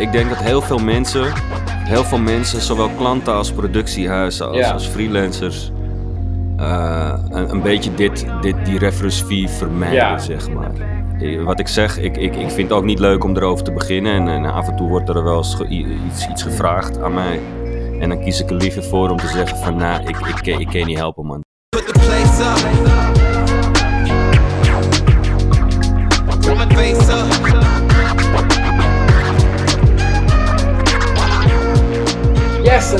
ik denk dat heel veel mensen, heel veel mensen, zowel klanten als productiehuizen als, Ja. als freelancers, eh, een, een beetje dit, dit, die reference fee vermijden, Ja. zeg maar. Eh, Wat ik zeg, ik, ik, ik vind het ook niet leuk om erover te beginnen. En, en af en toe wordt er wel eens ge- iets, iets gevraagd aan mij. En dan kies ik er liever voor om te zeggen van, nou, ik, ik, ik, ik kan je niet helpen, man.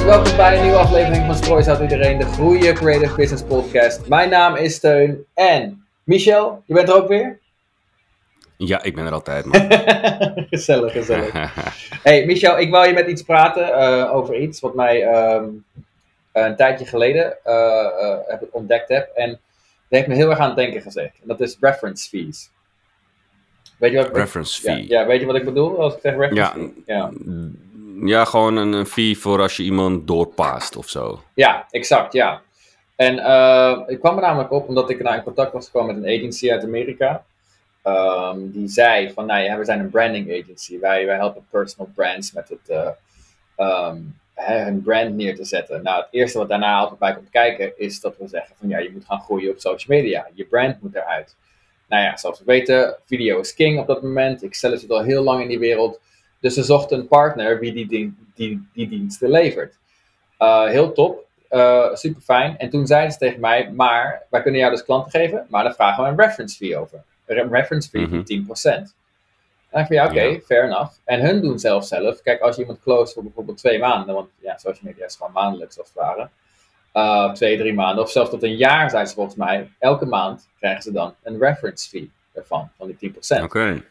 Welkom bij een nieuwe aflevering van Stroois uit iedereen, de Groeien Creative Business Podcast. Mijn naam is Steun en Michel, je bent er ook weer? Ja, ik ben er altijd, man. gezellig, gezellig. Hey Michel, ik wil je met iets praten eh, over iets wat mij ehm, een tijdje geleden eh, eh, heb ik ontdekt heb. En dat heeft me heel erg aan het denken gezet. En dat is reference fees. Weet je wat, Reference ja, fee. ja, weet je wat ik bedoel als ik zeg reference Ja. fee? Ja. Ja, gewoon een, een fee voor als je iemand doorpaast of zo. Ja, exact, ja. En eh, ik kwam er namelijk op omdat ik nou in contact was gekomen met een agency uit Amerika. Ehm, die zei van, nou ja, we zijn een branding agency. Wij, wij helpen personal brands met het, hè, hun brand neer te zetten. Nou, het eerste wat daarna altijd bij komt kijken is dat we zeggen van, ja, je moet gaan groeien op social media. Je brand moet eruit. Nou ja, zoals we weten, video is king op dat moment. Ik zelf zit al heel lang in die wereld. Dus ze zochten een partner wie die, dien- die, die diensten levert. Uh, heel top, uh, super fijn. En toen zeiden ze tegen mij, maar wij kunnen jou dus klanten geven, maar dan vragen we een reference fee over. Een reference fee Mhm. van 10%. En ik van ja, oké, Ja. fair enough. En hun doen zelf zelf. Kijk, als je iemand close voor bijvoorbeeld twee maanden, want ja, social media is gewoon maandelijks als het ware. Uh, twee, drie maanden, of zelfs tot een jaar zijn ze volgens mij. Elke maand krijgen ze dan een reference fee ervan, van die 10%. Oké.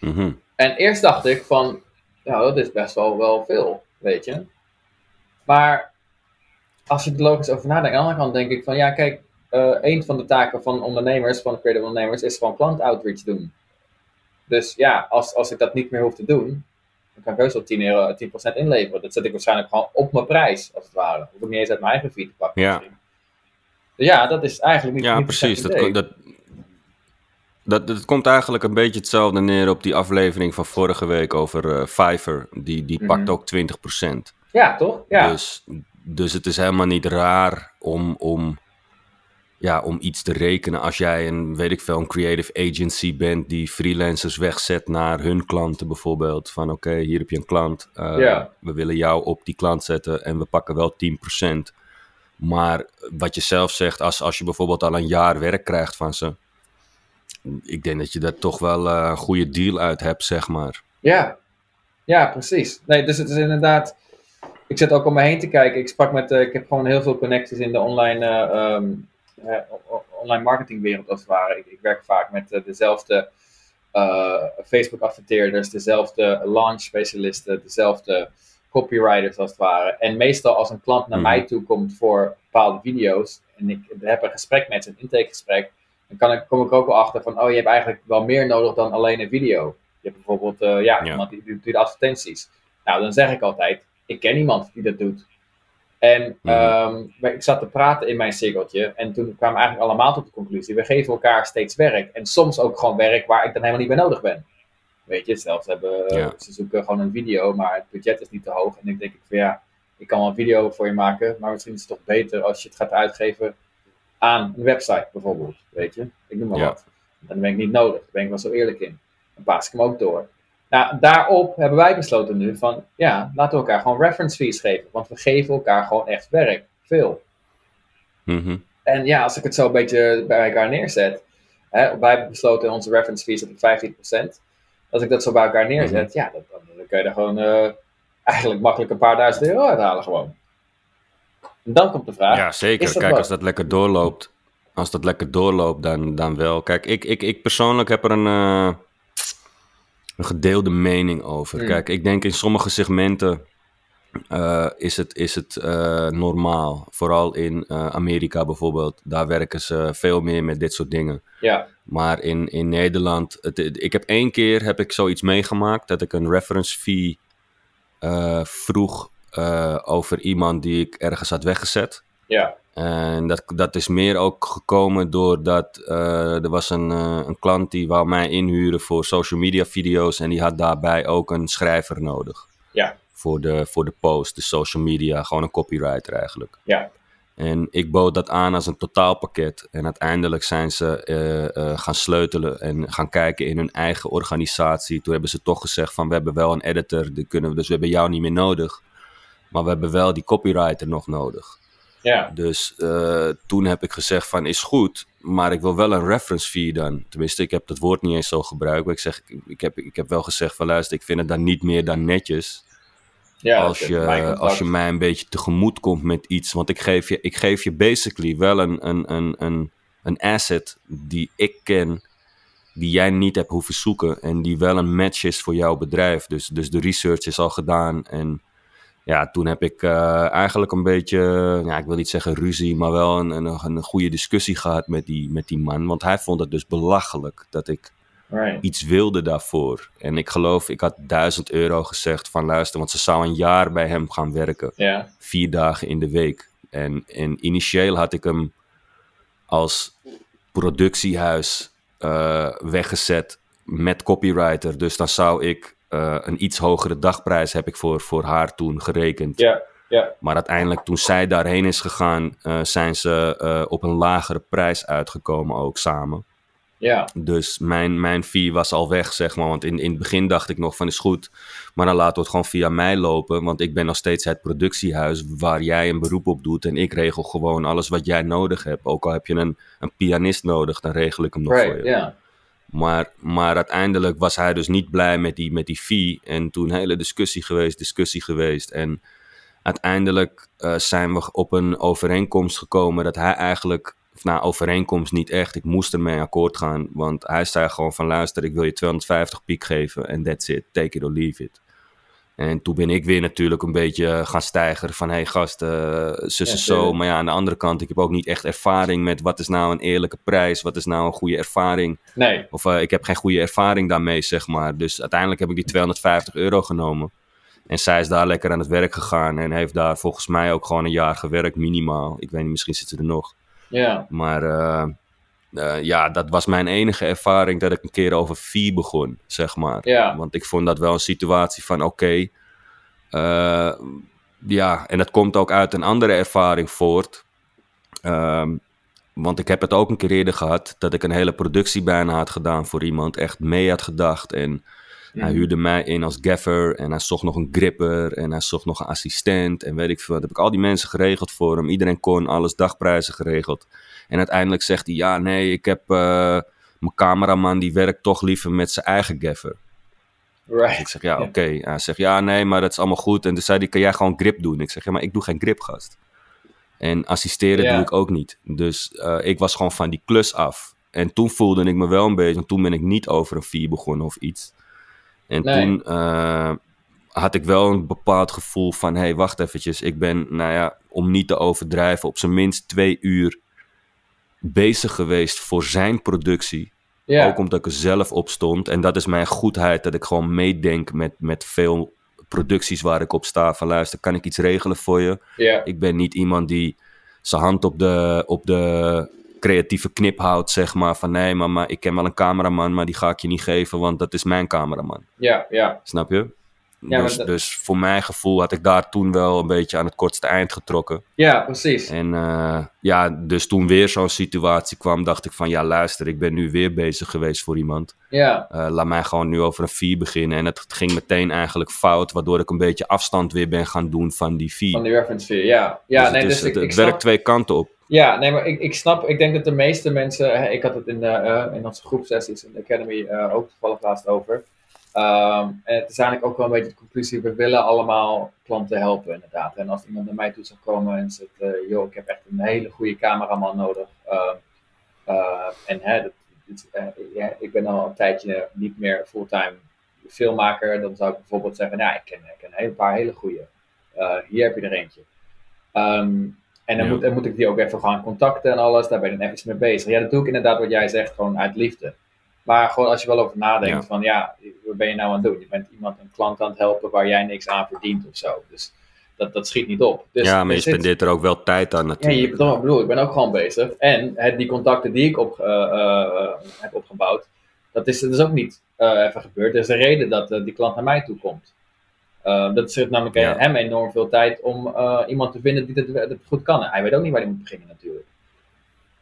Mhm. En eerst dacht ik van, nou, dat is best wel, wel veel, weet je. Maar als je er logisch over nadenkt, aan de andere kant denk ik van, ja, kijk, eh, een van de taken van ondernemers, van creative ondernemers, is gewoon klant outreach doen. Dus ja, als, als ik dat niet meer hoef te doen, dan kan ik heus wel 10, euro, 10% inleveren. Dat zet ik waarschijnlijk gewoon op mijn prijs, als het ware. Hoef ik niet eens uit mijn eigen feed te pakken. Ja. Dus ja, dat is eigenlijk niet Ja, niet precies. Dat, dat, dat, dat komt eigenlijk een beetje hetzelfde neer op die aflevering van vorige week over eh Fiverr. Die, die Mhm. pakt ook 20%. Ja, toch? Ja. Dus, dus het is helemaal niet raar om, om, ja, om iets te rekenen als jij een, weet ik veel, een creative agency bent die freelancers wegzet naar hun klanten bijvoorbeeld. Van oké, hier heb je een klant. eh, Ja. We willen jou op die klant zetten en we pakken wel 10%. Maar wat je zelf zegt, als, als je bijvoorbeeld al een jaar werk krijgt van ze. Ik denk dat je daar toch wel eh, een goede deal uit hebt, zeg maar. Ja, ja, precies. Nee, dus het is inderdaad. Ik zit ook om me heen te kijken. Ik sprak met. eh, ik heb gewoon heel veel connecties in de online, eh, ehm, eh, online marketingwereld als het ware. Ik, ik werk vaak met dezelfde Facebook-adverteerders, dezelfde launch-specialisten, dezelfde copywriters als het ware. En meestal als een klant naar Mhm. mij toe komt voor bepaalde video's en ik heb een gesprek met ze, een intakegesprek, dan kan ik, kom ik ook wel achter van, oh, je hebt eigenlijk wel meer nodig dan alleen een video. Je hebt bijvoorbeeld, eh, ja, Ja. iemand die doet advertenties. Nou, dan zeg ik altijd, ik ken iemand die dat doet. En Mhm. ehm, ik zat te praten in mijn cirkeltje en toen kwamen we eigenlijk allemaal tot de conclusie, we geven elkaar steeds werk. En soms ook gewoon werk waar ik dan helemaal niet bij nodig ben. Weet je, zelfs hebben, eh, Ja. ze zoeken gewoon een video, maar het budget is niet te hoog. En ik denk ik van ja, ik kan wel een video voor je maken, maar misschien is het toch beter als je het gaat uitgeven aan een website bijvoorbeeld. Weet je, ik noem maar Ja. wat. Dan ben ik niet nodig, daar ben ik wel zo eerlijk in. Dan paas ik hem ook door. Nou, daarop hebben wij besloten nu van, ja, laten we elkaar gewoon reference fees geven. Want we geven elkaar gewoon echt werk. Veel. Mhm. En ja, als ik het zo een beetje bij elkaar neerzet. Hè, wij hebben besloten onze reference fees op 15%. Als ik dat zo bij elkaar neerzet, Mhm. ja, dan, dan, dan kun je er gewoon eh, eigenlijk makkelijk een paar duizend euro uithalen gewoon. En dan komt de vraag. Ja, zeker. Kijk, wat? als dat lekker doorloopt, als dat lekker doorloopt, dan, dan wel. Kijk, ik, ik, ik persoonlijk heb er een, eh, een gedeelde mening over. Hmm. Kijk, ik denk in sommige segmenten eh, is het, is het eh, normaal. Vooral in Amerika bijvoorbeeld. Daar werken ze veel meer met dit soort dingen. Ja, Maar in, in Nederland, het, ik heb één keer heb ik zoiets meegemaakt dat ik een reference fee vroeg eh, over iemand die ik ergens had weggezet. ja, En dat, dat is meer ook gekomen doordat eh, er was een, eh, een klant die wou mij inhuren voor social media video's. En die had daarbij ook een schrijver nodig. Ja. Voor de, voor de post, de social media, gewoon een copywriter eigenlijk. Ja. En ik bood dat aan als een totaalpakket. En uiteindelijk zijn ze gaan sleutelen en gaan kijken in hun eigen organisatie. Toen hebben ze toch gezegd van we hebben wel een editor, die kunnen we, dus we hebben jou niet meer nodig. Maar we hebben wel die copywriter nog nodig. Ja. Dus eh, toen heb ik gezegd van is goed, maar ik wil wel een reference fee dan. Tenminste, ik heb dat woord niet eens zo gebruikt. Maar ik, zeg, ik, heb, ik heb wel gezegd van luister, ik vind het dan niet meer dan netjes ja als, je, als je mij een beetje tegemoet komt met iets. Want ik geef je, ik geef je basically wel een, een, een, een, een asset die ik ken, die jij niet hebt hoeven zoeken. En die wel een match is voor jouw bedrijf. Dus, dus de research is al gedaan. En ja, toen heb ik eh, eigenlijk een beetje, ja, ik wil niet zeggen ruzie, maar wel een, een, een goede discussie gehad met die, met die man. Want hij vond het dus belachelijk dat ik Right. iets wilde daarvoor. En ik geloof, ik had 1000 euro gezegd van luister, want ze zou een jaar bij hem gaan werken. Vier dagen in de week. En, en initieel had ik hem als productiehuis eh, weggezet met copywriter. Dus dan zou ik eh, een iets hogere dagprijs heb ik voor, voor haar toen gerekend. Ja. Ja. Maar uiteindelijk toen zij daarheen is gegaan, eh, zijn ze eh, op een lagere prijs uitgekomen ook samen. Ja. Dus mijn, mijn fee was al weg, zeg maar. Want in, in het begin dacht ik nog van is goed. Maar dan laten we het gewoon via mij lopen. Want ik ben nog steeds het productiehuis waar jij een beroep op doet. En ik regel gewoon alles wat jij nodig hebt. Ook al heb je een, een pianist nodig, dan regel ik hem nog voor je. Ja. Maar, maar uiteindelijk was hij dus niet blij met die, met die fee. En toen hele discussie geweest, discussie geweest. En uiteindelijk eh, zijn we op een overeenkomst gekomen dat hij eigenlijk... Of nou, overeenkomst niet echt. Ik moest ermee akkoord gaan. Want hij zei gewoon van luister, ik wil je 250 piek geven. En that's it. Take it or leave it. En toen ben ik weer natuurlijk een beetje gaan stijgen van... hé hey gast, eh zus Ja, zo. Maar ja, aan de andere kant, ik heb ook niet echt ervaring met... wat is nou een eerlijke prijs? Wat is nou een goede ervaring? Nee. Of eh, ik heb geen goede ervaring daarmee, zeg maar. Dus uiteindelijk heb ik die 250 euro genomen. En zij is daar lekker aan het werk gegaan. En heeft daar volgens mij ook gewoon een jaar gewerkt, minimaal. Ik weet niet, misschien zit ze er nog. Ja. Maar eh, eh, ja, dat was mijn enige ervaring dat ik een keer over fee begon, zeg maar. Ja. Want ik vond dat wel een situatie van oké. eh, ja, en dat komt ook uit een andere ervaring voort. Ehm, want ik heb het ook een keer eerder gehad dat ik een hele productie bijna had gedaan voor iemand. Echt mee had gedacht. En hij Mhm. huurde mij in als gaffer. En hij zocht nog een gripper. En hij zocht nog een assistent. En weet ik veel. Dat heb ik al die mensen geregeld voor hem. Iedereen kon alles, dagprijzen geregeld. En uiteindelijk zegt hij: Ja, nee, ik heb. eh, mijn cameraman die werkt toch liever met zijn eigen gaffer. Dus ik Right. zeg, ja, oké. Hij zegt, ja, nee, maar dat is allemaal goed. En toen zei hij, kan jij gewoon grip doen? Ik zeg, ja, maar ik doe geen grip, gast. En assisteren doe ik ook niet. Dus eh, ik was gewoon van die klus af. En toen voelde ik me wel een beetje, want toen ben ik niet over een vier begonnen of iets. En Nee. toen eh, had ik wel een bepaald gevoel van, hé, hey, wacht eventjes. Ik ben, nou ja, om niet te overdrijven, op zijn minst twee uur bezig geweest voor zijn productie. Ja. Ook omdat ik er zelf op stond. En dat is mijn goedheid, dat ik gewoon meedenk met, met veel producties waar ik op sta. Van luister, kan ik iets regelen voor je? Ja. Ik ben niet iemand die zijn hand op de, op de creatieve knip houdt, zeg maar. Van nee, maar, maar ik ken wel een cameraman, maar die ga ik je niet geven, want dat is mijn cameraman. Ja. Ja. Snap je? Ja, dus, dat- dus voor mijn gevoel had ik daar toen wel een beetje aan het kortste eind getrokken. Ja, precies. En eh, ja, dus toen weer zo'n situatie kwam, dacht ik van ja, luister, ik ben nu weer bezig geweest voor iemand. Ja. Eh, laat mij gewoon nu over een fee beginnen. En het ging meteen eigenlijk fout, waardoor ik een beetje afstand weer ben gaan doen van die fee. Van die reference fee. Ja. Ja, dus nee, het, is- dus ik, het, het snap- werkt twee kanten op. Ja, nee, maar ik, ik snap, ik denk dat de meeste mensen, ik had het in, de, eh, in onze groepsessies in de Academy ook toevallig laatst over. En het is eigenlijk ook wel een beetje de conclusie, we willen allemaal klanten helpen inderdaad. En als iemand naar mij toe zou komen en zegt, joh, ik heb echt een hele goede cameraman nodig. ehm, eh, en hè, dat, dit- eh, ja, ik ben al een tijdje niet meer fulltime filmmaker. Dan zou ik bijvoorbeeld zeggen, nou, ik ken, ik ken een paar hele goede. Hier heb je er eentje. Ehm, en dan, Ja. moet, dan moet ik die ook even gaan contacten en alles. Daar ben ik dan even mee bezig. Ja, dat doe ik inderdaad wat jij zegt, gewoon uit liefde. Maar gewoon als je wel over nadenkt Ja. van ja, wat ben je nou aan het doen? Je bent iemand, een klant aan het helpen waar jij niks aan verdient of zo. Dus Dat, dat schiet niet op. Dus ja, maar je zit- spendeert er ook wel tijd aan Ja, natuurlijk. je, dat bedoel, ik ben ook gewoon bezig. En het, die contacten die ik op, eh, eh, heb opgebouwd, dat is, dat is ook niet eh, even gebeurd. Er is een reden dat die klant naar mij toe komt. Dat zit namelijk Ja. hem enorm veel tijd om iemand te vinden die dat, dat goed kan. En hij weet ook niet waar hij moet beginnen natuurlijk.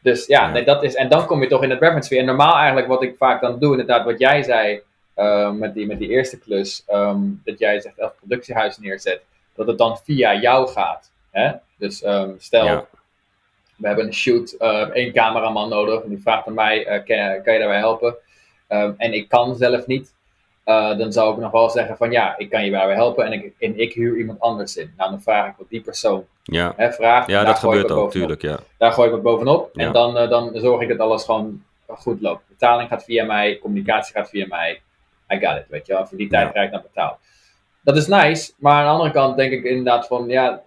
Dus ja, Ja. Nee, dat is, en dan kom je toch in het reference. En normaal eigenlijk wat ik vaak dan doe, inderdaad wat jij zei eh, met, die, met die eerste klus, ehm, dat jij zegt elk productiehuis neerzet, dat het dan via jou gaat. Hè? Dus ehm, stel, Ja. we hebben een shoot, eh één cameraman nodig. En die vraagt aan mij, eh, kan, kan je daarbij helpen? Ehm, en ik kan zelf niet. Eh, dan zou ik nog wel zeggen van ja, ik kan je daarbij helpen en ik, en ik huur iemand anders in. Nou, dan vraag ik wat die persoon Ja, hè, vraagt. ja dat gebeurt ook, bovenop. tuurlijk. Ja. Daar gooi ik wat bovenop. Ja. En dan, eh, dan zorg ik dat alles gewoon goed loopt. Betaling gaat via mij, communicatie gaat via mij. I got it, weet je wel. Voor die tijd Ja. krijg ik dan betaald. Dat is nice, maar aan de andere kant denk ik inderdaad van, ja,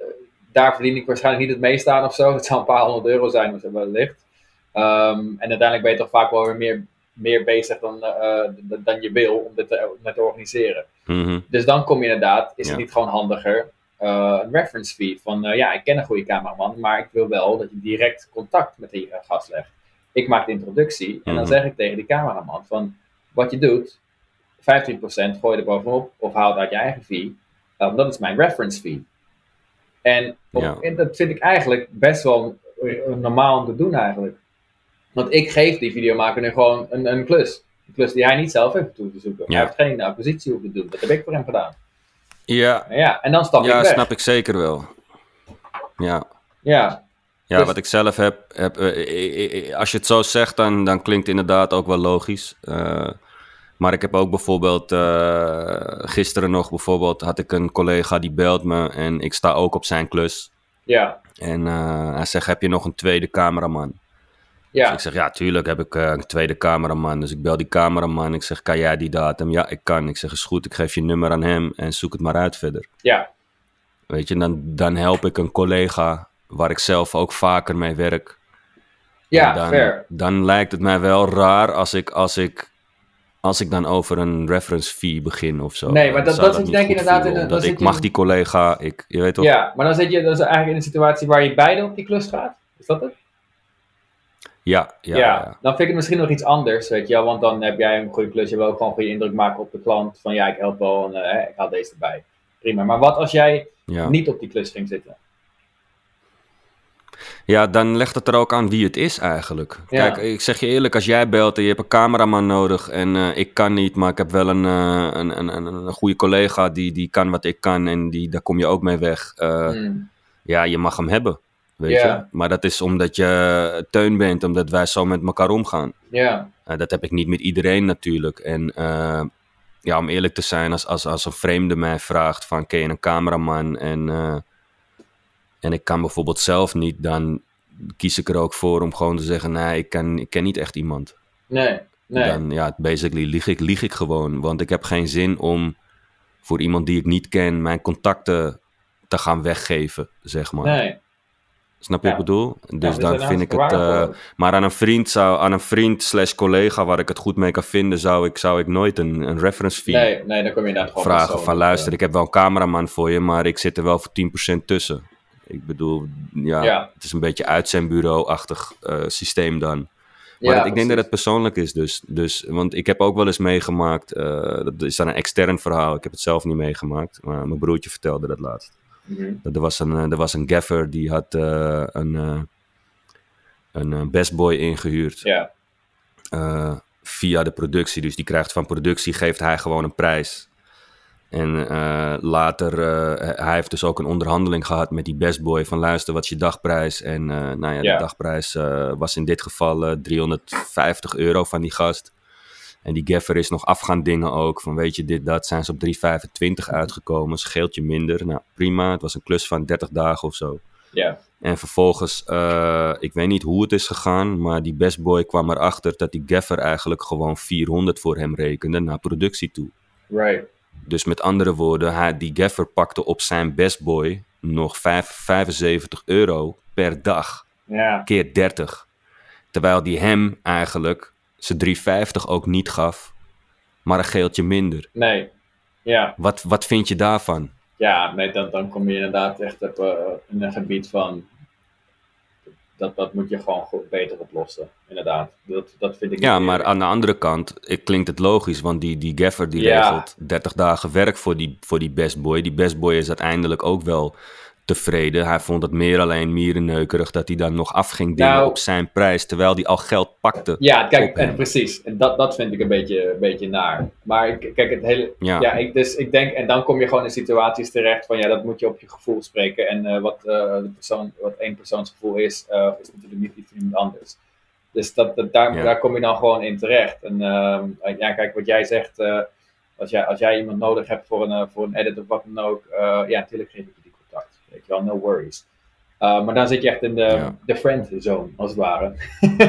daar verdien ik waarschijnlijk niet het meeste aan of zo. Het zou een paar honderd euro zijn, wellicht. Ehm en uiteindelijk ben je toch vaak wel weer meer, meer bezig dan, eh, d- dan je wil om dit te, te organiseren. Mhm. Dus dan kom je inderdaad, is het niet gewoon handiger, eh, een reference fee van, eh, ja, ik ken een goede cameraman, maar ik wil wel dat je direct contact met die eh, gast legt. Ik maak de introductie en dan Mhm. zeg ik tegen die cameraman van, wat je doet, 15% gooi je er bovenop of haal het uit je eigen fee. Eh, dat is mijn reference fee. En, op- Ja. en dat vind ik eigenlijk best wel eh, normaal om te doen eigenlijk. Want ik geef die videomaker nu gewoon een, een klus. Een klus die hij niet zelf heeft toe te zoeken. Ja. Hij heeft geen acquisitie hoeven doen. Dat heb ik voor hem gedaan. Ja, Ja, en dan stap ja ik weg. snap ik zeker wel. Ja. Ja, Ja, Dus- wat ik zelf heb, heb eh, als je het zo zegt, dan, dan klinkt het inderdaad ook wel logisch. Eh, maar ik heb ook bijvoorbeeld, eh, gisteren nog bijvoorbeeld, had ik een collega die belt me en ik sta ook op zijn klus. ja, En hij zegt, heb je nog een tweede cameraman? Ja. Dus ik zeg, ja, tuurlijk heb ik eh, een tweede cameraman. Dus ik bel die cameraman, ik zeg, kan jij die datum? Ja, ik kan. Ik zeg, is goed, ik geef je nummer aan hem en zoek het maar uit verder. ja, Weet je, dan, dan help ik een collega waar ik zelf ook vaker mee werk. ja dan, fair. Dan lijkt het mij wel raar als ik, als ik, als ik dan over een reference fee begin of zo. Nee, maar Dan dat- dat niet denk ik inderdaad in dan zit ik mag die collega, ik, je weet toch? Ja, maar dan zit je dus eigenlijk in een situatie waar je beide op die klus gaat. Is dat het? Ja, ja, Ja, ja. dan vind ik het misschien nog iets anders, weet je. Want dan heb jij een goede klus, je wil ook gewoon een goede indruk maken op de klant. Van ja, ik help wel en eh, ik haal deze erbij. Prima. Maar wat als jij ja. niet op die klus ging zitten? Ja, dan legt het er ook aan wie het is eigenlijk. Ja. Kijk, ik zeg je eerlijk, als jij belt en je hebt een cameraman nodig en eh, ik kan niet, maar ik heb wel een, eh, een, een, een, een goede collega die, die kan wat ik kan en die, daar kom je ook mee weg. Hmm. Ja, je mag hem hebben, weet je. Maar dat is omdat je teun bent, omdat wij zo met elkaar omgaan. Ja, Eh, dat heb ik niet met iedereen natuurlijk. En eh, ja, om eerlijk te zijn, als, als, als een vreemde mij vraagt van ken je een cameraman en, eh, en ik kan bijvoorbeeld zelf niet, dan kies ik er ook voor om gewoon te zeggen, nee, ik ken, ik ken niet echt iemand. nee, nee. Dan ja, basically lieg ik, lieg ik gewoon. Want ik heb geen zin om voor iemand die ik niet ken mijn contacten te gaan weggeven, zeg maar. nee. Snap je Ja. wat ik bedoel? Dus die dan vind ik het. eh, maar aan een vriend zou, aan een vriend slash collega waar ik het goed mee kan vinden, zou ik, zou ik nooit een, een reference fee Nee, nee, dan kom je vragen. Van luister, ik heb wel een cameraman voor je, maar ik zit er wel voor 10% tussen. Ik bedoel, ja, het is een beetje uit zijn bureau-achtig eh, systeem dan. Maar dat- ik denk dat het persoonlijk is dus. dus. Want ik heb ook wel eens meegemaakt, eh, dat is dan een extern verhaal. Ik heb het zelf niet meegemaakt, maar mijn broertje vertelde dat laatst. Mhm. Er was een, eh, er was een gaffer die had eh, een, eh, een best boy ingehuurd Ja, via de productie. Dus die krijgt van productie, geeft hij gewoon een prijs. En later, hij heeft dus ook een onderhandeling gehad met die best boy van luister, wat is je dagprijs? En nou ja, Ja. de dagprijs was in dit geval eh, 350 euro van die gast. En die gaffer is nog af gaan dingen ook. Van weet je, dit, dat zijn ze op 325 uitgekomen. Scheelt je minder. Nou, prima. Het was een klus van 30 dagen of zo. ja, En vervolgens, eh, ik weet niet hoe het is gegaan, maar die best boy kwam erachter dat die gaffer eigenlijk gewoon 400 voor hem rekende naar productie toe. right. Dus met andere woorden, hij, die gaffer pakte op zijn best boy nog vijf- 75 euro per dag, Ja, keer 30. Terwijl die hem eigenlijk zijn 350 ook niet gaf, maar een geeltje minder. nee. Ja, Wat, wat vind je daarvan? ja, nee, dan, dan kom je inderdaad echt op eh, in een gebied van. Dat, dat moet je gewoon goed, beter oplossen. Inderdaad. Dat, dat vind ik Ja, maar eerlijk. aan de andere kant ik, klinkt het logisch, want die, die gaffer die Ja. regelt 30 dagen werk voor die, voor die best boy. Die best boy is uiteindelijk ook wel tevreden. Hij vond het meer alleen mierenneukerig dat hij dan nog af ging dingen Nou- op zijn prijs, terwijl hij al geld pakte. Ja, kijk, en precies. En dat, dat vind ik een beetje, een beetje naar. Maar ik- kijk, het hele. Ja. Ja, ik, dus ik denk, en dan kom je gewoon in situaties terecht van ja, dat moet je op je gevoel spreken. En eh, wat, de persoon, wat één persoons gevoel is, eh, is natuurlijk niet iets van iemand anders. Dus dat, dat, daar, Ja. daar kom je dan gewoon in terecht. En ehm, ja, kijk, wat jij zegt, als, jij, als jij iemand nodig hebt voor een, voor een edit of wat dan ook, ja, natuurlijk geef ik je. Weet je wel, no worries. Uh, maar dan zit je echt in de, Ja. de friend zone, als het ware.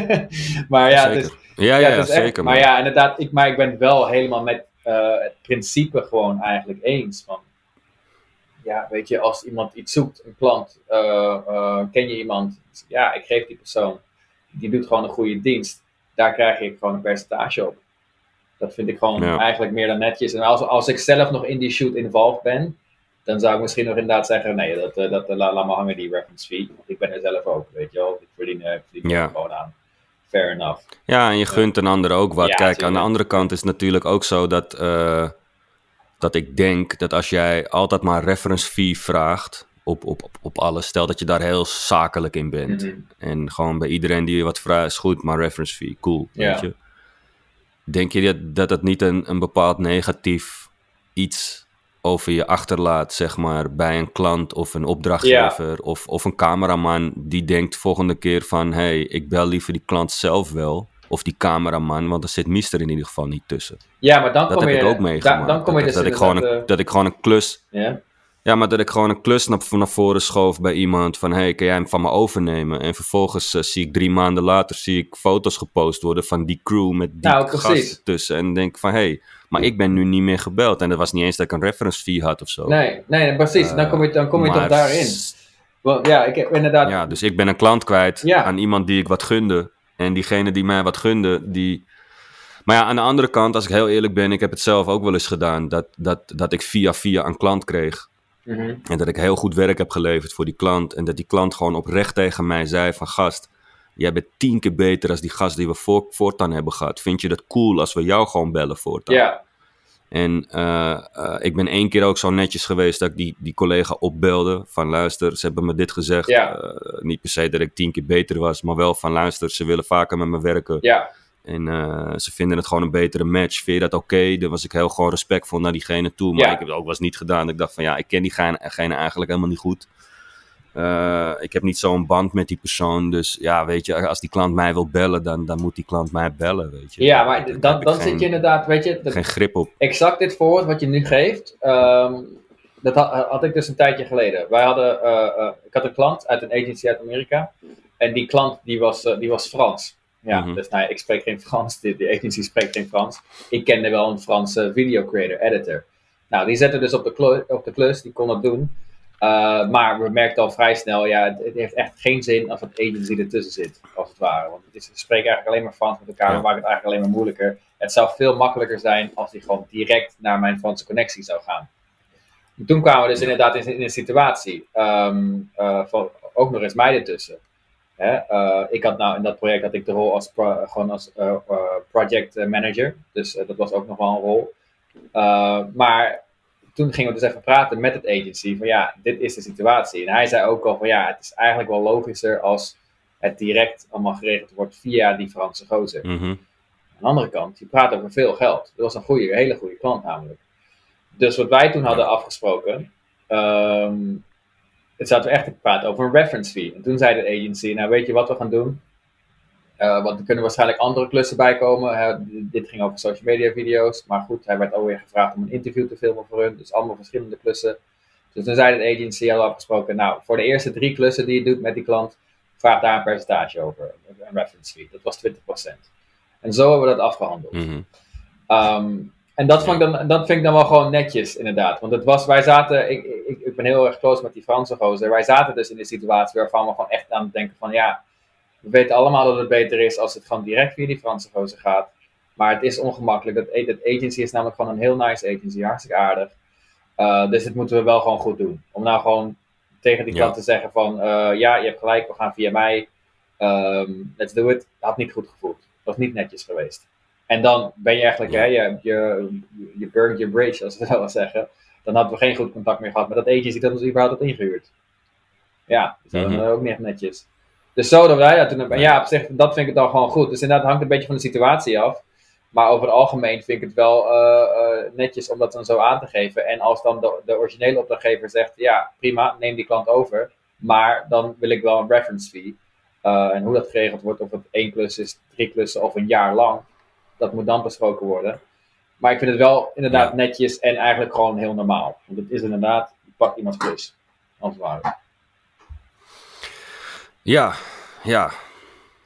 maar ja, zeker. dus, ja, ja, ja, het is echt- zeker. maar ja, inderdaad, ik, maar ik ben het wel helemaal met eh, het principe gewoon eigenlijk eens. Van, ja, weet je, als iemand iets zoekt, een klant, eh, eh, ken je iemand? Ja, ik geef die persoon, die doet gewoon een goede dienst. Daar krijg ik gewoon een percentage op. Dat vind ik gewoon Ja. eigenlijk meer dan netjes. En als, als ik zelf nog in die shoot involved ben, dan zou ik misschien nog inderdaad zeggen: nee, dat, eh, dat, eh, laat, laat maar hangen, die reference fee. Want ik ben er zelf ook, weet je wel. Ik verdien, eh, ik verdien er Ja. gewoon aan. Fair enough. Ja, en je gunt een ander ook wat. Ja, Kijk, aan de andere kant is het natuurlijk ook zo dat, dat ik denk dat als jij altijd maar reference fee vraagt op, op, op, op alles, stel dat je daar heel zakelijk in bent. Mhm. En gewoon bij iedereen die je wat vraagt, is goed, maar reference fee, cool. Ja. Weet je? Denk je dat, dat het niet een, een bepaald negatief iets over je achterlaat, zeg maar, bij een klant of een opdrachtgever of, of een cameraman die denkt volgende keer van, hé, hey, ik bel liever die klant zelf wel. Of die cameraman, want er zit Mister in ieder geval niet tussen. Ja, maar dan Dat kom heb je... ik ook meegemaakt. da- dan kom je dat, dus dat, ik gewoon een, dat ik gewoon een klus eh, ja? Ja, maar dat ik gewoon een klus naar, naar voren schoof bij iemand van... hey, kan jij hem van me overnemen? En vervolgens eh, zie ik drie maanden later zie ik foto's gepost worden van die crew met die Nou, gasten tussen. En denk van, hé, hey, maar ik ben nu niet meer gebeld. En dat was niet eens dat ik een reference fee had of zo. Nee, nee, precies. dan kom je, dan kom je Maar- toch daarin. Want ja, ik heb inderdaad... Ja, dus ik ben een klant kwijt Ja. aan iemand die ik wat gunde. En diegene die mij wat gunde, die... Maar ja, aan de andere kant, als ik heel eerlijk ben, ik heb het zelf ook wel eens gedaan. Dat, dat, dat ik via via een klant kreeg. Mhm. En dat ik heel goed werk heb geleverd voor die klant. En dat die klant gewoon oprecht tegen mij zei van... Gast, jij bent tien keer beter als die gast die we voor, voortaan hebben gehad. Vind je dat cool als we jou gewoon bellen voortaan? Ja, En eh, eh, ik ben één keer ook zo netjes geweest dat ik die, die collega opbelde. Van luister, ze hebben me dit gezegd. Eh, niet per se dat ik tien keer beter was. Maar wel van luister, ze willen vaker met me werken. ja, En eh, ze vinden het gewoon een betere match. Vind je dat oké? Dan was ik heel gewoon respectvol naar diegene toe. Maar Ja. ik heb het ook wel eens niet gedaan. Ik dacht van ja, ik ken diegene eigenlijk helemaal niet goed. Eh, ik heb niet zo'n band met die persoon. Dus ja, weet je, als die klant mij wil bellen, dan, dan moet die klant mij bellen. Weet je. ja, maar dan, dan geen- zit je inderdaad, weet je, dat- geen grip op. exact dit voorbeeld wat je nu geeft, ehm, dat had, had ik dus een tijdje geleden. Wij hadden, eh, ik had een klant uit een agency uit Amerika. En die klant die was, die was Frans. Ja, Mhm. dus nou, ja, ik spreek geen Frans, die, die agency spreekt geen Frans. Ik kende wel een Franse video creator, editor. Nou, die zette dus op de, klus, op de klus, die kon dat doen. Uh, maar we merkten al vrij snel, ja, het, het heeft echt geen zin als het agency ertussen zit, als het ware. Want het is, we spreken eigenlijk alleen maar Frans met elkaar, Ja. dat maakt het eigenlijk alleen maar moeilijker. Het zou veel makkelijker zijn als die gewoon direct naar mijn Franse connectie zou gaan. En toen kwamen we dus inderdaad in, in een situatie, ehm, eh, van ook nog eens mij ertussen. Hè? eh, ik had nou in dat project had ik de rol als, pro- gewoon als eh, project manager, dus dat was ook nog wel een rol. Uh, maar toen gingen we dus even praten met het agency van ja, dit is de situatie. En hij zei ook al van ja, het is eigenlijk wel logischer als het direct allemaal geregeld wordt via die Franse gozer. Mhm. Aan de andere kant, je praat over veel geld. Dat was een goede, hele goede klant namelijk. Dus wat wij toen hadden afgesproken, ehm het zaten we echt te praten over een reference fee. En toen zei de agency, nou weet je wat we gaan doen? Uh, want er kunnen waarschijnlijk andere klussen bij komen. Hè, dit ging over social media video's. Maar goed, hij werd alweer gevraagd om een interview te filmen voor hun. Dus allemaal verschillende klussen. Dus toen zei de agency al afgesproken, nou voor de eerste drie klussen die je doet met die klant, vraag daar een percentage over. Een reference fee. Dat was 20%. En zo hebben we dat afgehandeld. Mm um, en dat, vond ik dan, dat vind ik dan wel gewoon netjes, inderdaad. Want het was, wij zaten, ik, ik, ik ben heel erg close met die Franse gozer. Wij zaten dus in een situatie waarvan we gewoon echt aan het denken van, ja, we weten allemaal dat het beter is als het gewoon direct via die Franse gozer gaat. Maar het is ongemakkelijk. Dat, dat agency is namelijk gewoon een heel nice agency, hartstikke aardig. Eh, dus dit moeten we wel gewoon goed doen. Om nou gewoon tegen die Ja. klant te zeggen van, eh, ja, je hebt gelijk, we gaan via mij. Ehm, let's do it. Dat had niet goed gevoeld. Dat was niet netjes geweest. En dan ben je eigenlijk, hè, je, je, je burnt je bridge, als we zo wel zeggen. Dan hadden we geen goed contact meer gehad met dat agency dat ons überhaupt had ingehuurd. Ja, dus dat Mhm. was ook niet echt netjes. Dus zo dat wij dat toen hebben. Ja, op zich, dat vind ik dan gewoon goed. Dus inderdaad, het hangt een beetje van de situatie af. Maar over het algemeen vind ik het wel eh, eh, netjes om dat dan zo aan te geven. En als dan de, de originele opdrachtgever zegt, ja, prima, neem die klant over. Maar dan wil ik wel een reference fee. Eh, en hoe dat geregeld wordt, of het één klus is, drie klussen of een jaar lang. Dat moet dan besproken worden. Maar ik vind het wel inderdaad Ja. netjes en eigenlijk gewoon heel normaal. Want het is inderdaad, je pakt iemands klus. Als het ware. Ja, ja,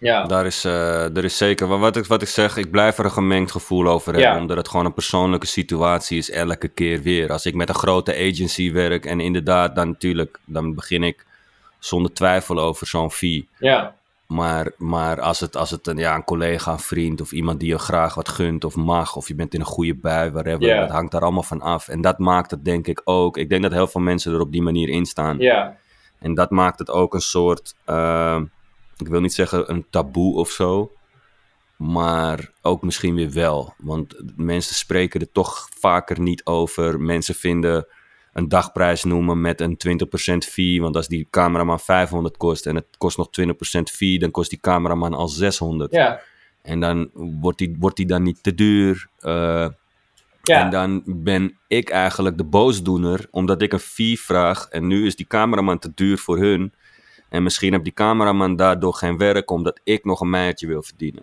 Ja, daar is, eh, er is zeker. Wat ik, wat ik zeg, ik blijf er een gemengd gevoel over hebben. Ja. Omdat het gewoon een persoonlijke situatie is, elke keer weer. Als ik met een grote agency werk en inderdaad, dan natuurlijk, dan begin ik zonder twijfel over zo'n fee. ja, Maar, maar als het, als het een, ja, een collega, een vriend of iemand die je graag wat gunt of mag, of je bent in een goede bui, whatever, Ja. dat hangt daar allemaal van af. En dat maakt het denk ik ook. Ik denk dat heel veel mensen er op die manier in staan. En dat maakt het ook een soort, eh, ik wil niet zeggen een taboe of zo, maar ook misschien weer wel. Want mensen spreken er toch vaker niet over. Mensen vinden een dagprijs noemen met een 20% fee, want als die cameraman 500 kost en het kost nog 20% fee, dan kost die cameraman al 600. ja, En dan wordt die, wordt die dan niet te duur. eh, ja. en dan ben ik eigenlijk de boosdoener, omdat ik een fee vraag. En nu is die cameraman te duur voor hun. En misschien heb die cameraman daardoor geen werk, omdat ik nog een meiertje wil verdienen.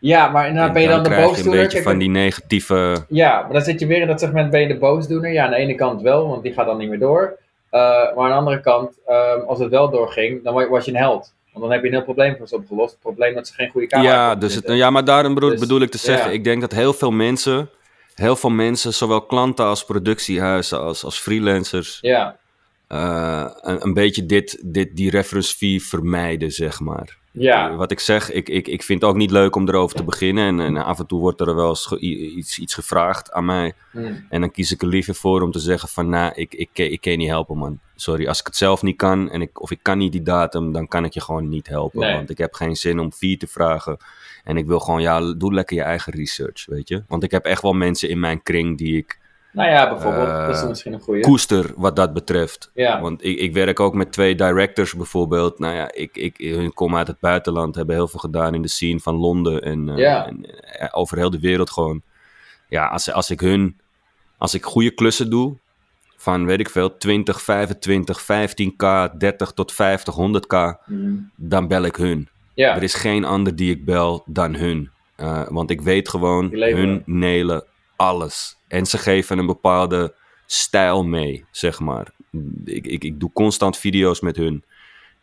Ja, maar inderdaad En ben je dan, de je een boosdoener. beetje van die negatieve... Ja, maar dan zit je weer in dat segment, ben je de boosdoener? Ja, aan de ene kant wel, want die gaat dan niet meer door. Eh, maar aan de andere kant, ehm, als het wel doorging, dan wa- was je een held. Want dan heb je een heel probleem voor ze opgelost. Het probleem dat ze geen goede camera Ja, dus het, ja, maar daarom bedoel, Dus, bedoel ik te zeggen, ja. ik denk dat heel veel mensen, heel veel mensen, zowel klanten als productiehuizen als, als freelancers, Ja, eh, een, een beetje dit, dit, die reference fee vermijden, zeg maar. Ja, Eh, Wat ik zeg, ik, ik, ik vind het ook niet leuk om erover te beginnen. En, en af en toe wordt er wel eens iets, iets gevraagd aan mij. hm, En dan kies ik er liever voor om te zeggen van, nou, ik, ik, ik, kan je niet helpen, man. Sorry, als ik het zelf niet kan en ik, of ik kan niet die datum, dan kan ik je gewoon niet helpen. Nee. Want ik heb geen zin om fee te vragen. En ik wil gewoon, ja, doe lekker je eigen research, weet je. Want ik heb echt wel mensen in mijn kring die ik nou ja, bijvoorbeeld, dat is misschien een goede. koester wat dat betreft. Ja, Want ik, ik werk ook met twee directors bijvoorbeeld. Nou ja, ik, ik, hun komen uit het buitenland, hebben heel veel gedaan in de scene van Londen en, eh, Ja. en, eh, over heel de wereld gewoon. Ja, als, als ik hun, als ik goede klussen doe, van weet ik veel, 20, 25, 15k, 30 tot 50, 100k, hm, dan bel ik hun. ja, Er is geen ander die ik bel dan hun. Want ik weet gewoon, hun nelen alles. En ze geven een bepaalde stijl mee, zeg maar. Ik, ik, ik doe constant video's met hun.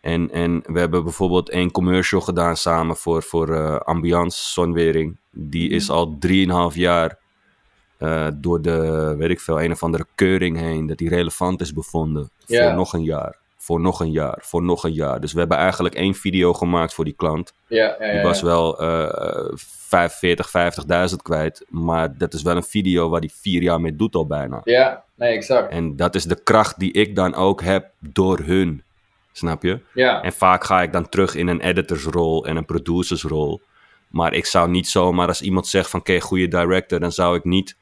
En, en we hebben bijvoorbeeld een commercial gedaan samen voor, voor eh, Ambiance Zonwering. Die is al 3,5 jaar eh, door de, weet ik veel, een of andere keuring heen. Dat die relevant is bevonden. Ja. Voor nog een jaar. Voor nog een jaar. Voor nog een jaar. Dus we hebben eigenlijk één video gemaakt voor die klant. ja, ja, ja, Die was wel eh 45, 50.000 kwijt. Maar dat is wel een video waar die vier jaar mee doet al bijna. Ja, nee, exact. En dat is de kracht die ik dan ook heb door hun. Snap je? Ja, En vaak ga ik dan terug in een editorsrol en een producersrol. Maar ik zou niet zomaar, als iemand zegt van oké, goede director, dan zou ik niet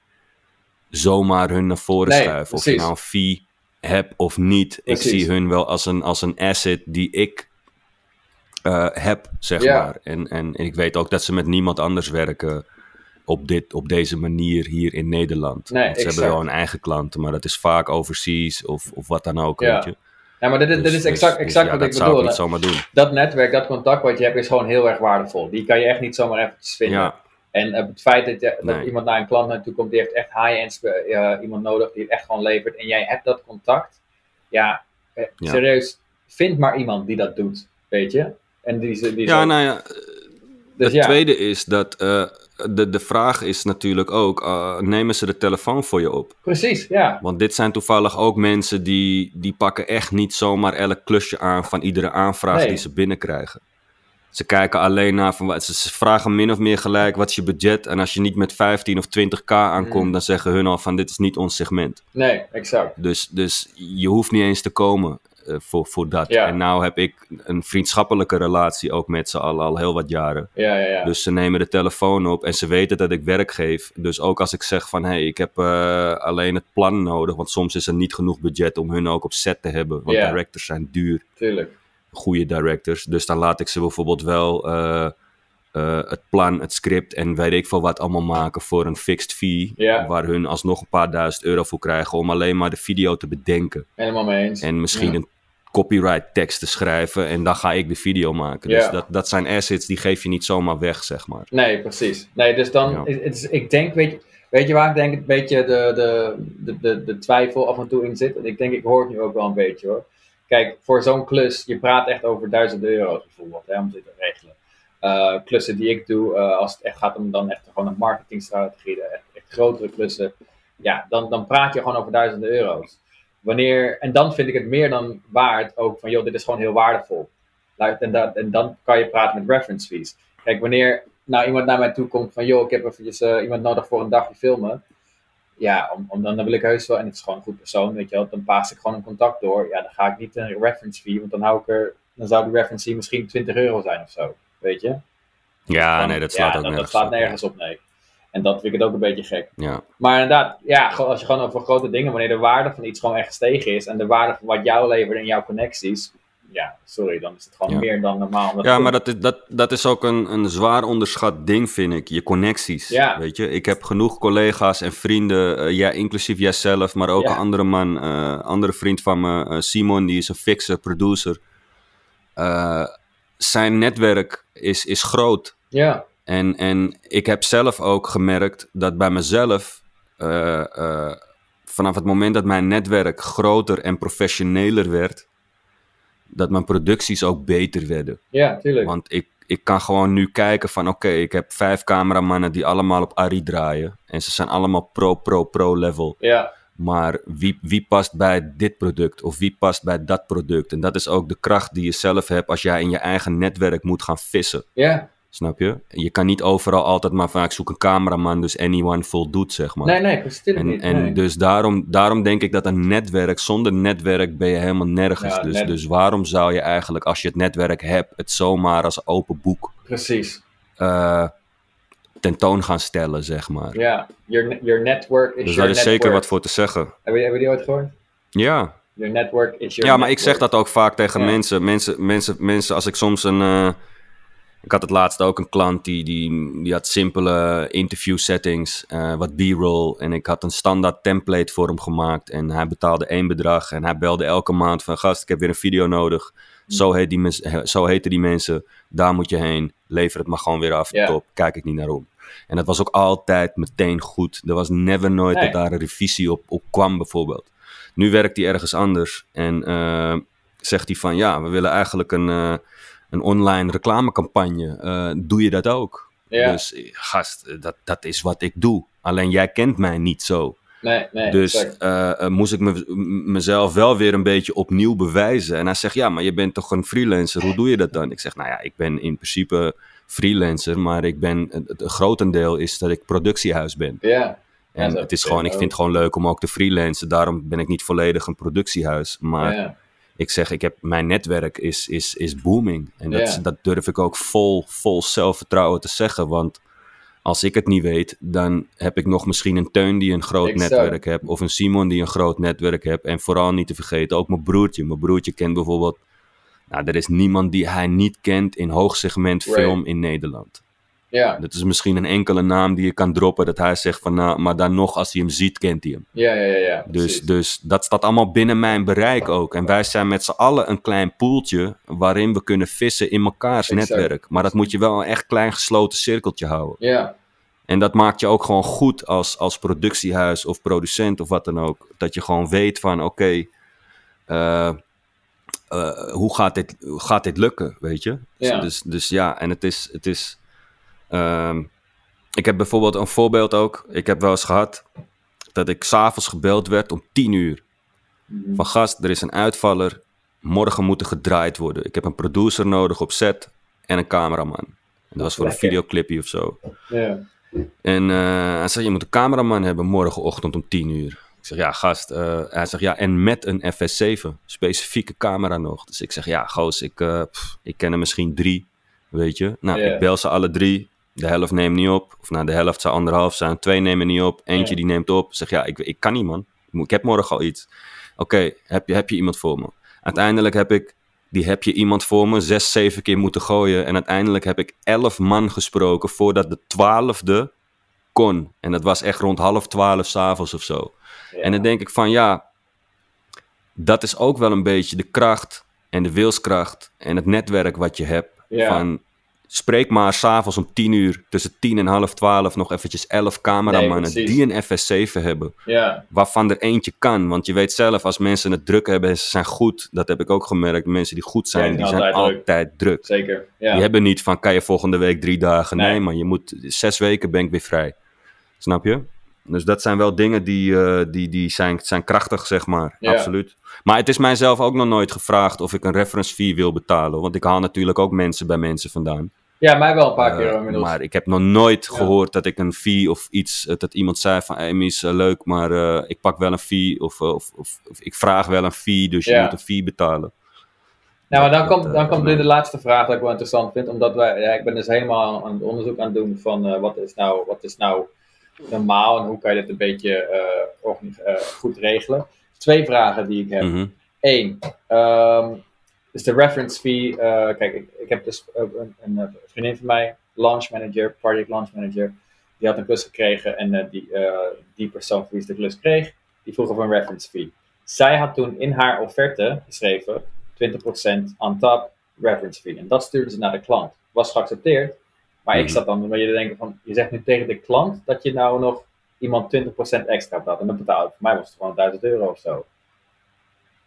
zomaar hun naar voren Nee, schuiven. Of je nou een fee hebt of niet. Precies. Ik zie hun wel als een, als een asset die ik eh, heb, zeg Ja. maar. En, en, en ik weet ook dat ze met niemand anders werken op, dit, op deze manier hier in Nederland. Nee, ze hebben wel een eigen klanten, maar dat is vaak overseas of, of wat dan ook, Ja. weet je. ja maar dit, is- dit Dus- is dus- exact, dus exact wat dat ik bedoel. ik doen. Dat netwerk, dat contact wat je hebt, is gewoon heel erg waardevol. Die kan je echt niet zomaar eventjes vinden. Ja, En eh, het feit dat, je, dat Nee. iemand naar een klant naartoe komt, die heeft echt high-end eh, iemand nodig, die het echt gewoon levert. En jij hebt dat contact. Ja, eh, Ja. serieus, vind maar iemand die dat doet, weet je. En die, ze- die ja zo- nou ja, dus het ja, tweede is dat de, de vraag is natuurlijk ook, nemen ze de telefoon voor je op? precies, ja. Want dit zijn toevallig ook mensen die, die pakken echt niet zomaar elk klusje aan van iedere aanvraag Nee. die ze binnenkrijgen. Ze kijken alleen naar van wat ze, vragen min of meer gelijk wat is je budget. En als je niet met 15 of 20k aankomt, Mm. dan zeggen hun al van dit is niet ons segment. Nee, exact. Dus, dus je hoeft niet eens te komen eh, voor, voor dat. Ja. En nou heb ik een vriendschappelijke relatie ook met ze al, al heel wat jaren. Ja, ja, ja. Dus ze nemen de telefoon op en ze weten dat ik werk geef. Dus ook als ik zeg van hé, hey, ik heb eh, alleen het plan nodig. Want soms is er niet genoeg budget om hun ook op set te hebben. Want Ja. directors zijn duur Tuurlijk. Goede directors. Dus dan laat ik ze bijvoorbeeld wel eh, eh, het plan, het script en weet ik veel wat allemaal maken voor een fixed fee. Waar hun alsnog een paar duizend euro voor krijgen om alleen maar de video te bedenken. Helemaal mee eens. En misschien een copyright tekst te schrijven en dan ga ik de video maken. Dus dat, dat zijn assets die geef je niet zomaar weg, zeg maar. Nee, precies. Nee, dus dan, Ja. is, ik denk, weet je, weet je waar ik denk een beetje de, de, de, de, de twijfel af en toe in zit? En ik denk, ik hoor het nu ook wel een beetje hoor. Kijk, voor zo'n klus, je praat echt over duizenden euro's bijvoorbeeld, hè, om dit te regelen. Eh, klussen die ik doe, eh, als het echt gaat om dan echt gewoon een marketingstrategie, echt, grotere klussen, ja, dan, dan praat je gewoon over duizenden euro's. Wanneer, en dan vind ik het meer dan waard ook van, joh, dit is gewoon heel waardevol. En, en dan kan je praten met reference fees. Kijk, wanneer nou iemand naar mij toe komt van, joh, ik heb eventjes eh, iemand nodig voor een dagje filmen. Ja, om, om, dan, dan wil ik heus wel, en het is gewoon een goed persoon, weet je wel, dan paas ik gewoon een contact door. Ja, dan ga ik niet een reference fee, want dan hou ik er, dan zou die reference fee misschien 20 euro zijn of zo, weet je? Ja, Dan- nee, dat slaat ja, ook nergens dat slaat nergens op, nee. En dat vind ik het ook een beetje gek. Ja. Maar inderdaad, ja, als je gewoon over grote dingen, wanneer de waarde van iets gewoon echt gestegen is en de waarde van wat jou levert en jouw connecties, ja, sorry, dan is het gewoon Ja. meer dan normaal. Ja, maar dat is, dat, dat is ook een, een zwaar onderschat ding, vind ik. Je connecties. Ja. Weet je, ik heb genoeg collega's en vrienden, eh, ja, inclusief jijzelf, maar ook Ja. een andere man, eh andere vriend van me, eh, Simon, die is een fixer, producer. Zijn netwerk is, is groot. Ja, En, en ik heb zelf ook gemerkt dat bij mezelf, vanaf het moment dat mijn netwerk groter en professioneler werd, dat mijn producties ook beter werden. ja, tuurlijk. Want ik, ik kan gewoon nu kijken van oké, ik heb vijf cameramannen die allemaal op Ari draaien. En ze zijn allemaal pro, pro, pro level. Ja, Maar wie, wie past bij dit product of wie past bij dat product? En dat is ook de kracht die je zelf hebt als jij in je eigen netwerk moet gaan vissen. ja. Snap je? Je kan niet overal altijd maar van ik zoek een cameraman, dus anyone voldoet, zeg maar. Nee, nee, precies. En, niet. en nee. dus daarom, daarom denk ik dat een netwerk, zonder netwerk ben je helemaal nergens. Ja, dus, net- dus waarom zou je eigenlijk, als je het netwerk hebt, het zomaar als open boek Precies. eh, tentoon gaan stellen, zeg maar. Ja, your, your network is dus your daar is zeker wat voor te zeggen. Hebben jullie hebben die ooit gehoord? Ja, Your network is your ja maar ik zeg dat ook vaak tegen Ja. mensen. mensen. Mensen, mensen, als ik soms een... eh, ik had het laatst ook een klant die, die, die had simpele interview settings, eh, wat b-roll. En ik had een standaard template voor hem gemaakt. En hij betaalde één bedrag. En hij belde elke maand van, gast, ik heb weer een video nodig. Zo, heet die zo heten die mensen. Daar moet je heen. Lever het maar gewoon weer af. Ja. Top. Kijk ik niet naar om. En dat was ook altijd meteen goed. Er was never nooit Nee. dat daar een revisie op, op kwam, bijvoorbeeld. Nu werkt hij ergens anders. En eh, zegt hij van, ja, we willen eigenlijk een, eh, een online reclamecampagne. Eh, doe je dat ook? Ja, Dus eh, gast, eh, dat, dat is wat ik doe. Alleen jij kent mij niet zo. nee, nee. dus moest ik me, mezelf wel weer een beetje opnieuw bewijzen. En hij zegt, ja, maar je bent toch een freelancer. Hoe doe je dat dan? Ik zeg, nou ja, ik ben in principe freelancer. Maar ik ben, het, grotendeel is dat ik productiehuis ben. Ja. En het is gewoon, ik vind het gewoon leuk om ook te freelancen. Daarom ben ik niet volledig een productiehuis. Maar ja. Ik zeg, ik heb, mijn netwerk is, is, is booming. En dat, dat durf ik ook vol, vol zelfvertrouwen te zeggen. Want als ik het niet weet, dan heb ik nog misschien een Teun die een groot Exact. netwerk heeft. Of een Simon die een groot netwerk heeft. En vooral niet te vergeten, ook mijn broertje. Mijn broertje kent bijvoorbeeld... Nou, er is niemand die hij niet kent in hoogsegment Right. film in Nederland. Ja. Dat is misschien een enkele naam die je kan droppen. Dat hij zegt van, nou, maar dan nog, als hij hem ziet, kent hij hem. Ja, ja, ja, ja. Dus, dus dat staat allemaal binnen mijn bereik ook. En wij zijn met z'n allen een klein poeltje waarin we kunnen vissen in mekaars Exact. netwerk. Maar dat moet je wel een echt klein gesloten cirkeltje houden. Ja, En dat maakt je ook gewoon goed als, als productiehuis of producent of wat dan ook. Dat je gewoon weet van oké, eh, eh, hoe gaat dit, gaat dit lukken, weet je? Ja. Dus, dus ja, en het is... Het is ehm, ik heb bijvoorbeeld een voorbeeld ook. Ik heb wel eens gehad dat ik s'avonds gebeld werd om 10 uur. Mhm. Van gast, er is een uitvaller. Morgen moet er gedraaid worden. Ik heb een producer nodig op set. en een cameraman. En dat was voor een videoclipje of zo. Ja. En eh, hij zei, je moet een cameraman hebben morgenochtend om 10 uur. Ik zeg, ja gast. eh, hij zegt, ja, en met een FS7. Specifieke camera nog. Dus ik zeg, ja goos, ik, eh, pff, ik ken er misschien drie, weet je. Nou, ik bel ze alle drie. De helft neemt niet op. Of nou, de helft zou anderhalf zijn. Twee nemen niet op. Eentje Ja. die neemt op. Zeg, ja, ik, ik kan niet man. Ik heb morgen al iets. Oké, heb, je, heb je iemand voor me? Uiteindelijk heb ik die heb je iemand voor me zes, zeven keer moeten gooien. En uiteindelijk heb ik elf man gesproken voordat de twaalfde kon. En dat was echt rond half twaalf s'avonds of zo. Ja. En dan denk ik van ja, dat is ook wel een beetje de kracht en de wilskracht en het netwerk wat je hebt. Ja. Van spreek maar s'avonds om tien uur, tussen tien en half twaalf, nog eventjes elf cameramannen Nee, die een FS7 hebben Ja, waarvan er eentje kan. Want je weet zelf, als mensen het druk hebben en ze zijn goed, dat heb ik ook gemerkt. Mensen die goed zijn, Ja, die zijn altijd druk. zeker. Ja. Die hebben niet van, kan je volgende week drie dagen? Nee, Nee. man, je moet zes weken ben ik weer vrij. Snap je? Dus dat zijn wel dingen die, eh, die, die zijn, zijn krachtig, zeg maar. Ja. Absoluut. Maar het is mijzelf ook nog nooit gevraagd of ik een reference fee wil betalen. Want ik haal natuurlijk ook mensen bij mensen vandaan. ja, mij wel een paar Eh, keer inmiddels. maar ik heb nog nooit Ja. gehoord dat ik een fee of iets, eh, dat iemand zei van, hey, eh, leuk, maar ik pak wel een fee of, of, of, of ik vraag wel een fee, dus je moet een fee betalen. Nou, maar dan Dat, komt, dan komt nu nee. de laatste vraag dat ik wel interessant vind. Omdat wij, ja, ik ben dus helemaal aan het onderzoek aan het doen van wat, is nou, wat is nou normaal en hoe kan je dit een beetje eh, eh, goed regelen. Twee vragen die ik heb. Mhm. Eén, dus de reference fee. eh, kijk, ik, ik heb dus een, een, vriendin van mij, launch manager, project launch manager. Die had een klus gekregen en die, die persoon voor wie ze de klus kreeg, die vroeg om een reference fee. Zij had toen in haar offerte geschreven 20% on top reference fee. En dat stuurde ze naar de klant. Was geaccepteerd, maar ik Mhm. zat dan beetje te denken van, je zegt nu tegen de klant dat je nou nog iemand 20% extra betaalt. En dat betaalt, voor mij was het gewoon 1000 euro of zo.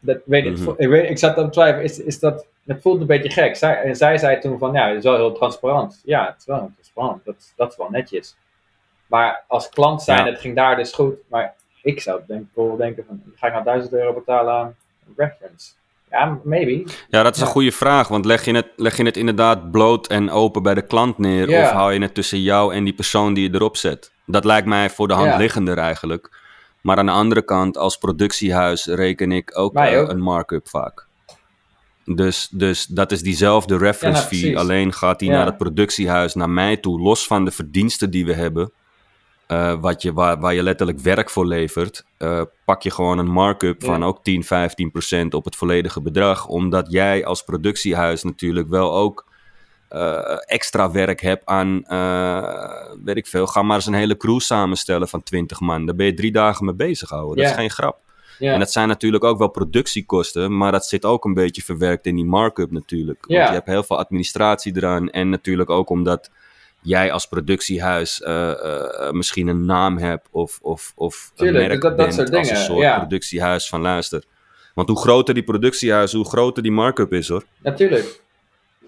Dat, weet ik, Mhm. ik, weet, ik zat aan het twijfelen, is, is dat, het voelt een beetje gek. Zij, en zij zei toen van, ja, het is wel heel transparant. Ja, het is wel transparant, dat, dat is wel netjes. Maar als klant zijn, Ja. het ging daar dus goed. Maar ik zou denk, wel denken van, ga ik nou 1000 euro betalen aan reference? Ja, maybe. Ja, dat is Ja. een goede vraag, want leg je, het, leg je het inderdaad bloot en open bij de klant neer, Ja. of hou je het tussen jou en die persoon die je erop zet? Dat lijkt mij voor de hand Ja. liggender eigenlijk. Maar aan de andere kant, als productiehuis reken ik ook, eh, ook. een markup vaak. Dus, dus dat is diezelfde reference nou, fee, alleen gaat die naar het productiehuis, naar mij toe, los van de verdiensten die we hebben. Eh, wat je, waar, waar je letterlijk werk voor levert, eh, pak je gewoon een markup van Ja. ook 10, 15 procent op het volledige bedrag. Omdat jij als productiehuis natuurlijk wel ook eh, extra werk hebt aan, weet ik veel, ga maar eens een hele crew samenstellen van 20 man. Daar ben je drie dagen mee bezig houden. Dat Ja. is geen grap. Ja. En dat zijn natuurlijk ook wel productiekosten, maar dat zit ook een beetje verwerkt in die markup natuurlijk. Want je hebt heel veel administratie eraan en natuurlijk ook omdat jij als productiehuis eh, eh, misschien een naam hebt of, of, of Tuurlijk, een merk dat- dat soort als een soort ja. productiehuis van luister. Want hoe groter die productiehuis, hoe groter die markup is hoor. Natuurlijk.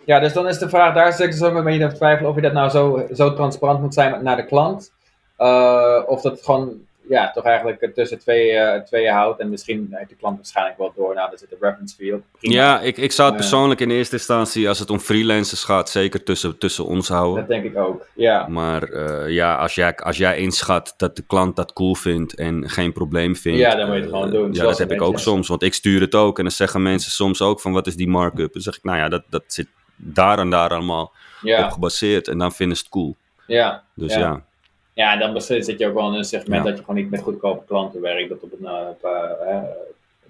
Ja, dus dan is de vraag, daar zit ik dus ook een beetje aan het twijfelen of je dat nou zo, zo transparant moet zijn naar de klant. Eh, of dat gewoon, ja, toch eigenlijk tussen twee, eh, tweeën houdt. En misschien heeft de klant waarschijnlijk wel door, nou, daar zit een reference fee op. Prima. Ja, ik, ik zou het Ja. persoonlijk in eerste instantie, als het om freelancers gaat, zeker tussen, tussen ons houden. Dat denk ik ook, ja. Maar eh, ja, als jij, als jij inschat dat de klant dat cool vindt en geen probleem vindt. Ja, dan moet je het eh, gewoon doen, Ja, dat heb ik ook soms, want ik stuur het ook. En dan zeggen mensen soms ook van wat is die markup? Dan zeg ik, nou ja, dat, dat zit daar en daar allemaal op gebaseerd. En dan vinden ze het cool. ja. Dus Ja. ja. Ja, dan zit je ook wel in een segment Ja. dat je gewoon niet met goedkope klanten werkt. Dat op een, eh, op, eh,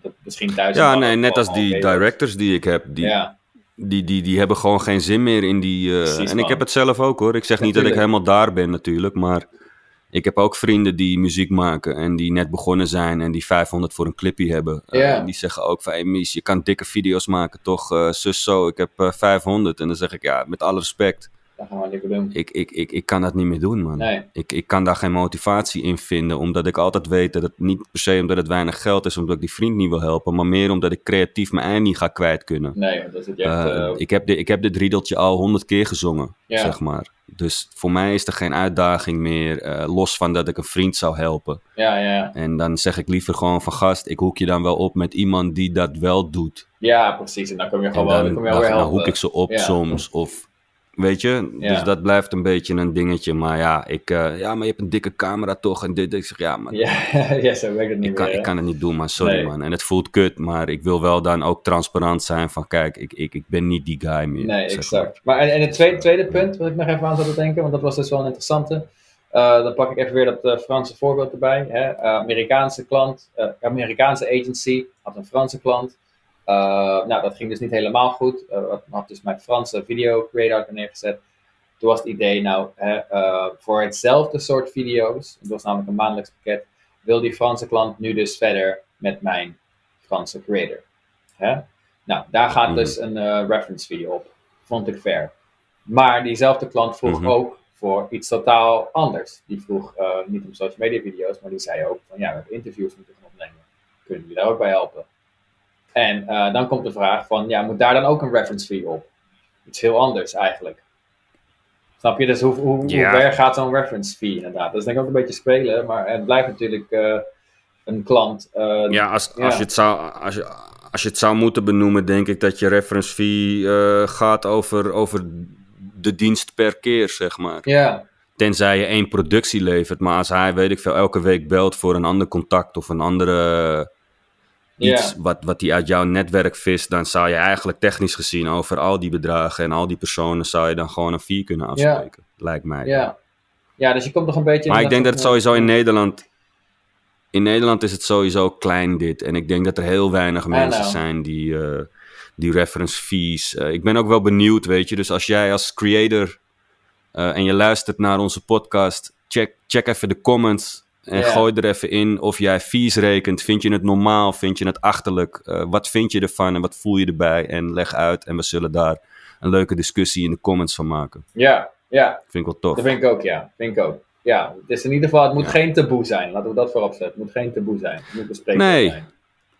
dat misschien thuis. Ja, nee, net als die directors die ik heb. Die, Ja, die, die, die hebben gewoon geen zin meer in die. eh, Precies, en ik heb het zelf ook hoor. Ik zeg niet dat ik helemaal daar ben natuurlijk. Maar ik heb ook vrienden die muziek maken. En die net begonnen zijn. En die 500 voor een clipje hebben. Ja. en die zeggen ook van. Hey Mies, je kan dikke video's maken toch? eh zus zo, ik heb eh, 500. En dan zeg ik ja, met alle respect. Dat gaan we liever doen. Ik, ik, ik, ik kan dat niet meer doen man. Nee, Ik, ik kan daar geen motivatie in vinden. Omdat ik altijd weet dat het niet per se omdat het weinig geld is. Omdat ik die vriend niet wil helpen. Maar meer omdat ik creatief mijn ei niet ga kwijt kunnen. nee, dan zit je echt... Eh, eh, ik, heb de, ik heb dit riedeltje al honderd keer gezongen, Ja. zeg maar. Dus voor mij is er geen uitdaging meer, eh, los van dat ik een vriend zou helpen. ja, ja, En dan zeg ik liever gewoon van gast, ik hoek je dan wel op met iemand die dat wel doet. ja, precies. En dan kom je gewoon wel, dan dan, kom je dan, wel dan helpen. hoek ik ze op Ja. soms. Of weet je. Ja. Dus dat blijft een beetje een dingetje. Maar ja, ik, eh, ja, maar je hebt een dikke camera toch en dit. Ik zeg, ja, maar Ja, ja zo werkt het niet ik, kan, meer, ik kan het niet doen, man. Sorry, Nee. man. En het voelt kut, maar ik wil wel dan ook transparant zijn van, kijk, ik, ik, ik ben niet die guy meer. Nee, exact. Maar en, en het tweede, tweede punt wat ik nog even aan zat te denken, want dat was dus wel een interessante. Eh, dan pak ik even weer dat eh, Franse voorbeeld erbij. Hè. Amerikaanse klant, Amerikaanse agency had een Franse klant. Eh, nou, dat ging dus niet helemaal goed. Eh had dus mijn Franse video creator neergezet. Toen was het idee, nou, hè, eh, voor hetzelfde soort video's, het was namelijk een maandelijks pakket, wil die Franse klant nu dus verder met mijn Franse creator. Hè? Nou, daar gaat Mhm. dus een eh, reference fee op. Vond ik fair. Maar diezelfde klant vroeg Mhm. ook voor iets totaal anders. Die vroeg eh, niet om social media video's, maar die zei ook van ja, we hebben interviews moeten gaan opnemen. Kunnen jullie daar ook bij helpen? En eh, dan komt de vraag van ja, moet daar dan ook een reference fee op? Iets heel anders eigenlijk. Snap je? Dus hoe, hoe, Ja. hoe ver gaat zo'n reference fee inderdaad? Dat is denk ik ook een beetje spelen, maar het blijft natuurlijk eh, een klant. eh, Ja, als, Ja. Als, je het zou, als, je, als je het zou moeten benoemen, denk ik dat je reference fee gaat over, over de dienst per keer, zeg maar. ja, Tenzij je één productie levert. Maar als hij, weet ik veel, elke week belt voor een ander contact of een andere iets wat, wat hij uit jouw netwerk vist, dan zou je eigenlijk technisch gezien over al die bedragen en al die personen zou je dan gewoon een fee kunnen afspreken. Lijkt mij. ja. ja, dus je komt nog een beetje... Maar ik denk dat het sowieso in Nederland. In Nederland is het sowieso klein dit. En ik denk dat er heel weinig mensen zijn die, eh, die reference fees. eh, ik ben ook wel benieuwd, weet je. Dus als jij als creator eh, en je luistert naar onze podcast, check, check even de comments. En Ja. gooi er even in of jij fees rekent. Vind je het normaal? Vind je het achterlijk? Eh, wat vind je ervan en wat voel je erbij? En leg uit. En we zullen daar een leuke discussie in de comments van maken. Ja, ja, Vind ik wel tof. dat vind ik ook, ja. Vind ik ook. Ja, het is in ieder geval, het moet Ja. geen taboe zijn. Laten we dat voorop zetten. Het moet geen taboe zijn. Het moet bespreekbaar Nee. zijn.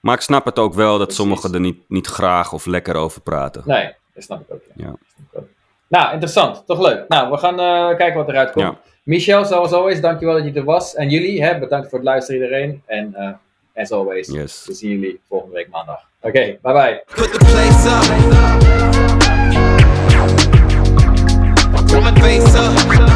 Maar ik snap het ook wel dat Precies. sommigen er niet, niet graag of lekker over praten. Nee, dat snap ik ook. Ja. Ja. Dat snap ik ook. Nou, interessant. Toch leuk. Nou, we gaan eh, kijken wat eruit komt. Ja. Michel, zoals always, dankjewel dat je er was. En jullie, hè, bedankt voor het luisteren iedereen. En eh as always, Yes. we zien jullie volgende week maandag. Oké, bye bye. Put the place up. Put my face up.